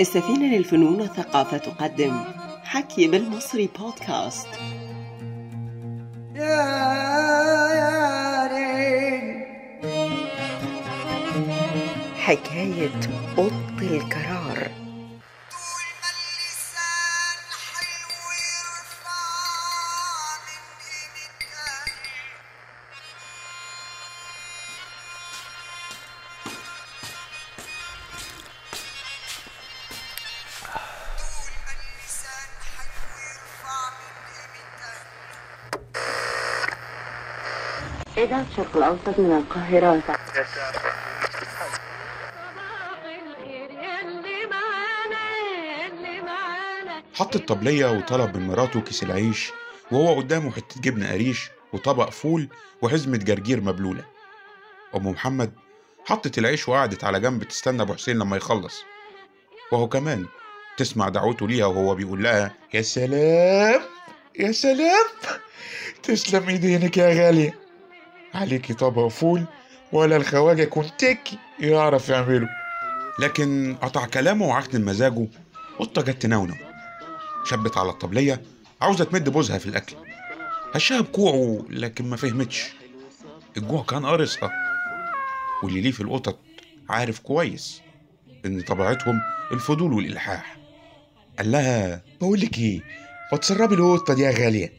السفينة للفنون والثقافة تقدم حكي بالمصري بودكاست. حكاية قط الكرار إذاعة الشرق الأوسط من القاهرة حط الطبلية وطلب من مراته كيس العيش وهو قدامه حتة جبنة قريش وطبق فول وحزمة جرجير مبلولة. أم محمد حطت العيش وقعدت على جنب تستنى أبو حسين لما يخلص. وهو كمان تسمع دعوته ليها وهو بيقول لها يا سلام! يا سلام! تسلم إيدينك يا غالية عليكي طبق فول ولا الخواجة كنتكي يعرف يعمله. لكن قطع كلامه وعقد مزاجه قطة جت تنونو شبت على الطبلية عاوزة تمد بوزها في الأكل. هشها بكوعه لكن ما فهمتش. الجوع كان قارصها واللي ليه في القطط عارف كويس إن طبيعتهم الفضول والإلحاح. قال لها بقول لك إيه ما تسربي القطة دي يا غالية.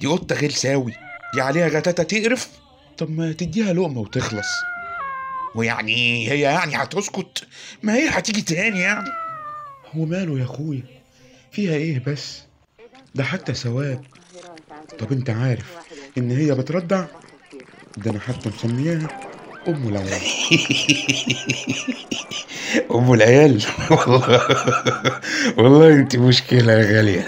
دي قطة غلساوي دي عليها غتاتة تقرف. طب ما تديها لقمة وتخلص. ويعني هي يعني هتسكت. ما هي هتيجي تاني يعني؟ هو ماله يا اخويا فيها إيه بس؟ ده حتى ثواب. طب أنت عارف إن هي بتردع ده أنا حتى مسمياها. أم العيال. أم العيال؟ والله والله أنت مشكلة يا غالية.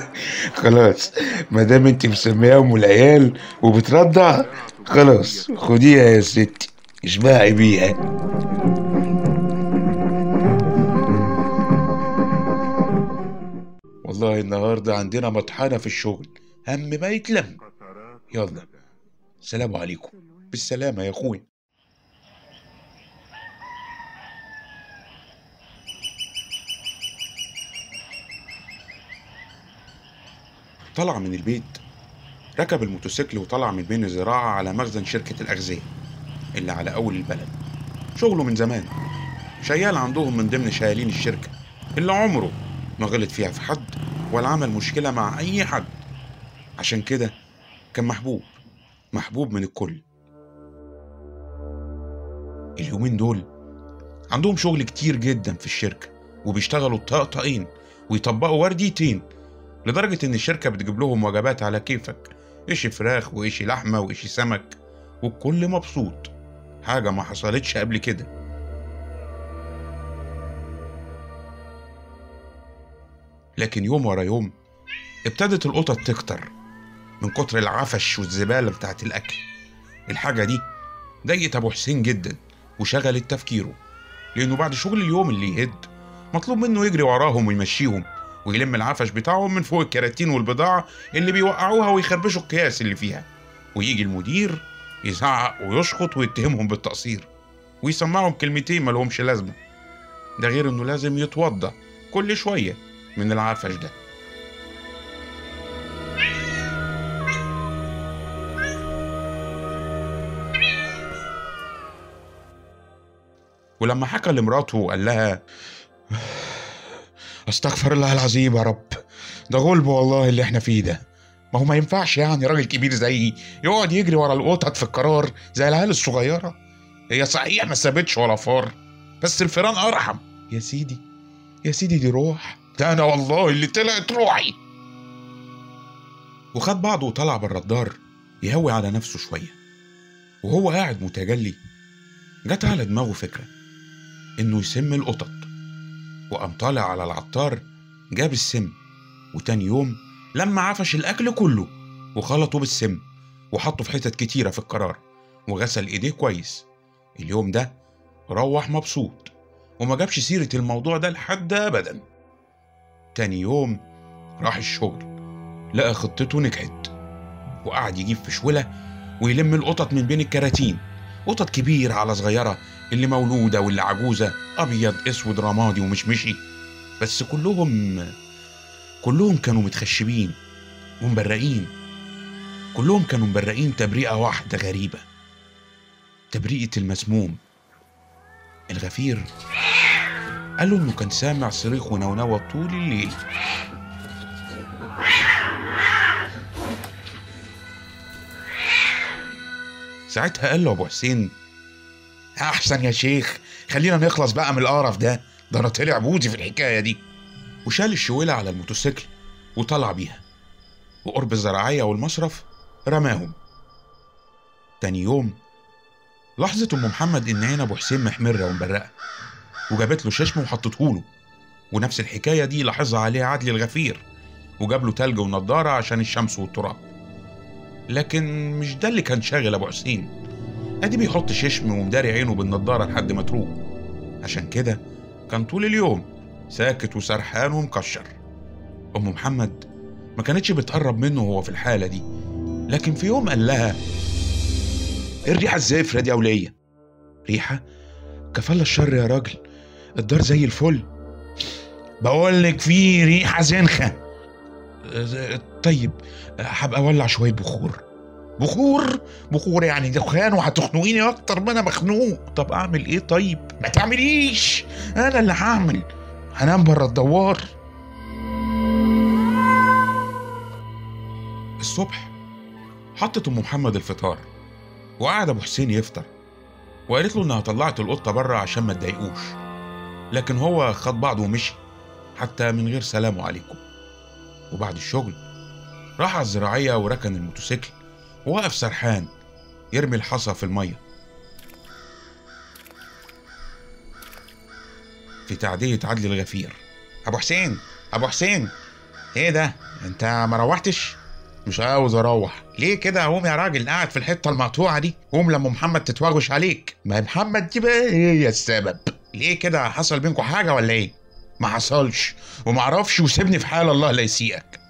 خلاص ما دام أنت مسميها أم العيال وبتردع خلاص خديها يا ستي. اشبعي بيها. والله النهارده عندنا مطحنة في الشغل. هم ما يتلم. يلا. سلام عليكم. بالسلامة يا اخويا طلع من البيت. ركب الموتوسيكل وطلع من بين الزراعة على مخزن شركة الأغذية اللي على أول البلد. شغله من زمان. شيال عندهم من ضمن شيالين الشركة اللي عمره ما غلط فيها في حد ولا عمل مشكلة مع أي حد. عشان كده كان محبوب محبوب من الكل. اليومين دول عندهم شغل كتير جدا في الشركة وبيشتغلوا طقطقين ويطبقوا ورديتين لدرجة إن الشركة بتجيب لهم وجبات على كيفك. إشي فراخ وإشي لحمة وإشي سمك والكل مبسوط. حاجة ما حصلتش قبل كده. لكن يوم ورا يوم ابتدت القطط تكتر من كتر العفش والزبالة بتاعت الأكل. الحاجة دي ضايقت أبو حسين جدا وشغلت تفكيره لأنه بعد شغل اليوم اللي يهد مطلوب منه يجري وراهم ويمشيهم. ويلم العفش بتاعهم من فوق الكراتين والبضاعة اللي بيوقعوها ويخربشوا الكياس اللي فيها. ويجي المدير يزعق ويشخط ويتهمهم بالتقصير. ويسمعهم كلمتين ملهمش لازمة. ده غير إنه لازم يتوضى كل شوية من العفش ده. ولما حكى لمراته وقال لها أستغفر الله العظيم يا رب. ده غلب والله اللي إحنا فيه ده. ما هو ما ينفعش يعني راجل كبير زيي يقعد يجري ورا القطط في القرار زي العيال الصغيرة. هي صحيح ما سابتش ولا فار بس الفيران أرحم. يا سيدي يا سيدي دي روح. ده أنا والله اللي طلعت روحي. وخد بعضه وطلع بره الدار يهوي على نفسه شوية. وهو قاعد متجلي. جت على دماغه فكرة إنه يسم القطط. وقام طالع على العطار جاب السم. وتاني يوم لما عفش الأكل كله وخلطه بالسم وحطه في حتت كتيرة في القرار وغسل إيديه كويس. اليوم ده روح مبسوط وما جابش سيرة الموضوع ده لحد أبدا. تاني يوم راح الشغل لقى خطته نجحت وقعد يجيب فشولة ويلم القطط من بين الكراتين. قطط كبيرة على صغيرة اللي مولودة واللي عجوزة أبيض أسود رمادي ومشمشي بس كلهم كلهم كانوا متخشبين ومبرقين. كلهم كانوا مبرقين تبريئة واحدة غريبة. تبريئة المسموم. الغفير. قالوا إنه كان سامع صريخ ونونوة طول الليل. ساعتها قال له أبو حسين أحسن يا شيخ. خلينا نخلص بقى من القرف ده. ده أنا طلع بوزي في الحكاية دي. وشال الشويلة على الموتوسيكل وطلع بيها. وقرب الزراعية والمصرف رماهم. تاني يوم لاحظت أم محمد إن عين أبو حسين محمرة ومبرقة. وجابت له ششم وحطته له. ونفس الحكاية دي لاحظها عليها عدلي الغفير. وجاب له تلج ونضارة عشان الشمس والتراب. لكن مش ده اللي كان شاغل أبو حسين. ادي بيحط ششم ومداري عينه بالنضارة لحد ما تروق. عشان كده كان طول اليوم ساكت وسرحان ومكشر. أم محمد ما كانتش بتقرب منه وهو في الحالة دي لكن في يوم قال لها الريحة الزفره دي يا ريحة كفالة الشر يا راجل الدار زي الفل. بقول لك في ريحة زنخة. طيب هبقى أولع شوية بخور. بخور؟ بخور يعني دخان وهتخنقيني أكتر ما أنا مخنوق. طب أعمل إيه طيب؟ ما تعمليش. أنا اللي هعمل. هنام بره الدوار. الصبح حطت أم محمد الفطار وقعد أبو حسين يفطر وقالت له إنها طلعت القطة بره عشان ما تضايقوش. لكن هو خد بعضه ومشي حتى من غير سلام عليكم. وبعد الشغل راح على الزراعية وركن الموتوسيكل. ووقف سرحان يرمي الحصى في المية. في تعدية عدلي الغفير. أبو حسين أبو حسين. إيه ده؟ أنت ما روحتش؟ مش عاوز أروح. ليه كده؟ قوم يا راجل قاعد في الحتة المقطوعة دي. قوم لما محمد تتوغش عليك. ما محمد دي بقى هي السبب. ليه كده؟ حصل بينكم حاجة ولا إيه؟ ما حصلش. وما أعرفش وسيبني في حال الله لا يسيئك.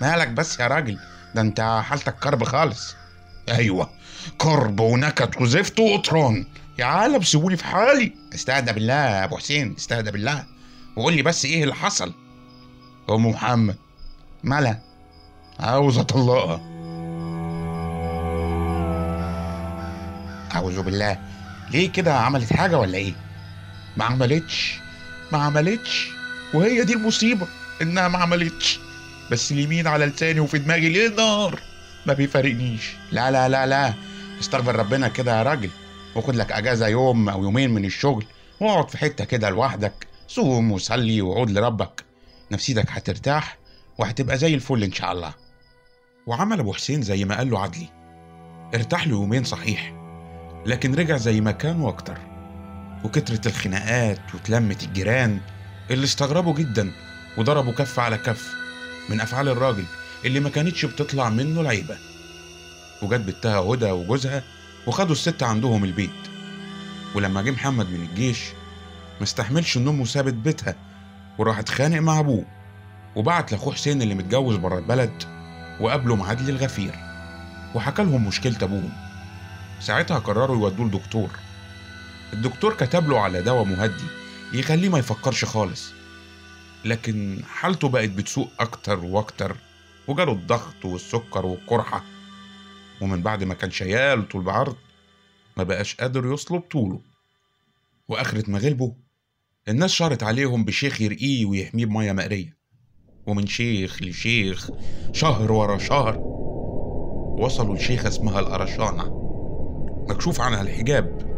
مالك بس يا راجل؟ ده انت حالتك كرب خالص. أيوه كرب ونكد وزفت وقطران يا عالم سيبوني في حالي. استهدى بالله يا أبو حسين استهدى بالله. وقول لي بس إيه اللي حصل؟ ام محمد مالها عاوز اطلقها أعوذ بالله. ليه كده؟ عملت حاجة ولا إيه؟ ما عملتش. ما عملتش. وهي دي المصيبة إنها ما عملتش. بس اليمين على لساني وفي دماغي ليه نار ما بيفارقنيش. لا لا لا لا. استغفر ربنا كده يا راجل. وخد لك اجازة يوم أو يومين من الشغل. واقعد في حتة كده لوحدك. صوم وصلي وعود لربك. نفسيتك هترتاح وهتبقى زي الفل إن شاء الله. وعمل أبو حسين زي ما قال له عدلي. ارتاح له يومين صحيح. لكن رجع زي ما كان وأكتر. وكترت الخناقات وتلمت الجيران اللي استغربوا جدا وضربوا كف على كف. من أفعال الراجل اللي ما كانتش بتطلع منه العيبه وجت بنتها هدى وجوزها وخدوا الست عندهم البيت. ولما جه محمد من الجيش ما استحملش إن أمه سابت بيتها وراح اتخانق مع أبوه. وبعت لأخوه حسين اللي متجوز بره البلد وقابله معادل الغفير. وحكى لهم مشكلة أبوهم. ساعتها قرروا يودوه لدكتور. الدكتور كتب له على دواء مهدي يخليه ما يفكرش خالص. لكن حالته بقت بتسوء أكتر وأكتر وجاله الضغط والسكر والقرحة. ومن بعد ما كان شيال طول بعرض ما بقاش قادر يصلب طوله. وآخرة ما غلبه الناس شارت عليهم بشيخ يرقيه ويحميه بمية مقرية. ومن شيخ لشيخ شهر ورا شهر وصلوا لشيخة اسمها القرشانة. مكشوف عنها الحجاب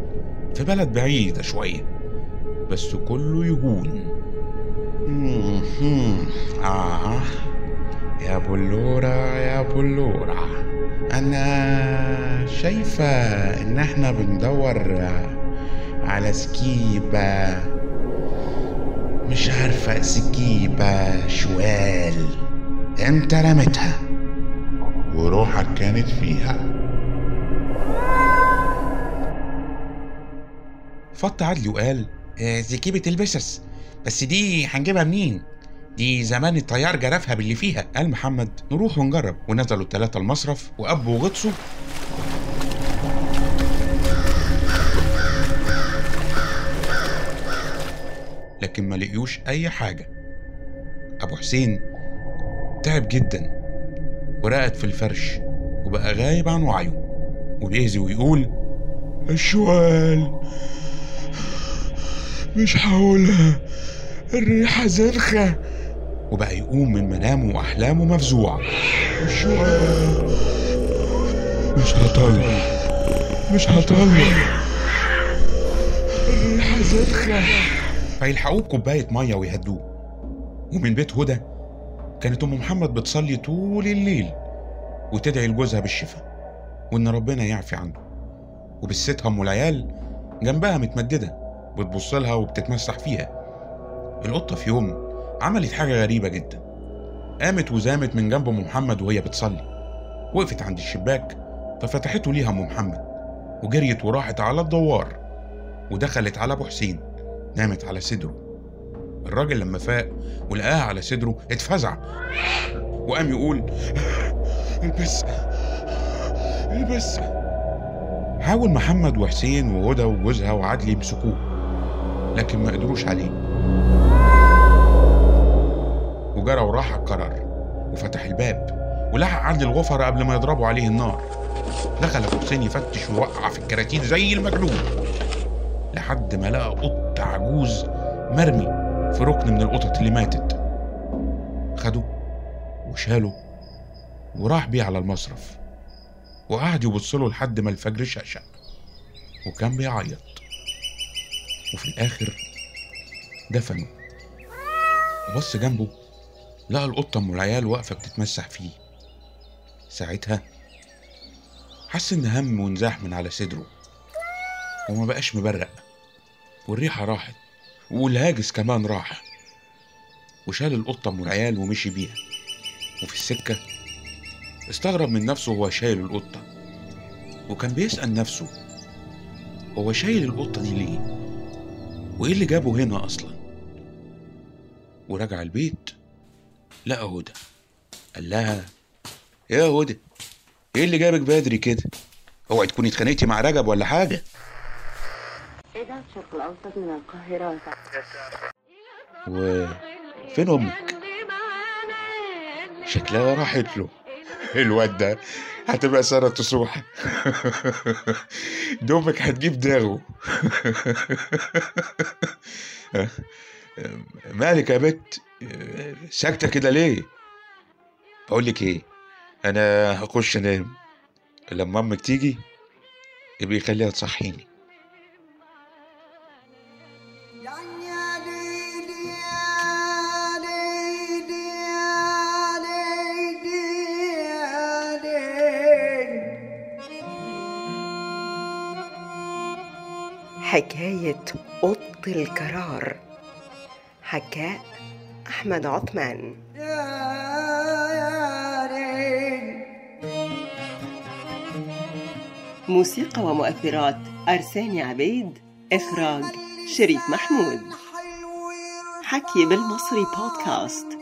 في بلد بعيدة شوية بس كله يهون. آه يا بلورة يا بلورة أنا شايفة إن إحنا بندور على سكيبة. مش عارفة سكيبة شوال. انت رمتها؟ وروحك كانت فيها. فط عدلي وقال آه، سكيبة البسس بس دي هنجيبها منين؟ دي زمان الطيار جرفها باللي فيها. قال محمد نروح ونجرب. ونزلوا التلاتة المصرف وقبوا وغطسوا لكن ما لقيوش أي حاجة. أبو حسين تعب جدا. ورقد في الفرش وبقى غايب عن وعيه. وبيهزي ويقول الشوال مش هقولها الريحة زنخة وبقى يقوم من منامه وأحلامه مفزوع. الشوال مش هطلع مش هطلع الريحة زنخة فيلحقوه بكوباية مية ويهدوه. ومن بيت هدى كانت أم محمد بتصلي طول الليل وتدعي لجوزها بالشفاء وإن ربنا يعفي عنه وبستها أم العيال جنبها متمددة. بتبص لها وبتتمسح فيها. القطة في يوم عملت حاجة غريبة جدا. قامت وزامت من جنب أم محمد وهي بتصلي. وقفت عند الشباك ففتحته ليها أم محمد وجريت وراحت على الدوار ودخلت على أبو حسين نامت على صدره. الراجل لما فاق ولقاها على صدره اتفزع وقام يقول البس البس. حاول محمد وحسين وهدى وجوزها وعدلي يمسكوه. لكن ما قدروش عليه. وجرى وراح القرار وفتح الباب ولحق عدلي الغفر قبل ما يضربوا عليه النار. دخل حسين يفتش ويوقع في الكراتين زي المجنون لحد ما لقى قط عجوز مرمي في ركن من القطط اللي ماتت. خده وشاله وراح بيه على المصرف. وقعد يبص له لحد ما الفجر شقشق وكان بيعيط. وفي الآخر دفنه. وبص جنبه لقى القطة أم العيال واقفة بتتمسح فيه. ساعتها حس إن هم وانزاح من على صدره وما بقاش مبرق. والريحة راحت والهاجس كمان راح. وشال القطة أم العيال ومشي بيها. وفي السكة استغرب من نفسه وهو شايل القطة. وكان بيسأل نفسه هو شايل القطة دي ليه؟ وإيه اللي جابه هنا أصلا؟ ورجع البيت لقى هدى قال لها يا هدى إيه اللي جابك بدري كده؟ اوعي تكوني اتخانقتي مع رجب ولا حاجة إذاعة الشرق الأوسط من القاهرة وفين أمك؟ شكلها راحت له الواد ده هتبقى سارة تسوح. دوبك هتجيب داغه مالك يا بت؟ ساكتة كده ليه؟ بقول لك إيه أنا هخش أنام. لما أمك تيجي يبقى خليها تصحيني. حكاية قط الكرار حكاء أحمد عثمان. موسيقى ومؤثرات أرساني عبيد إخراج شريف محمود. حكي بالمصري بودكاست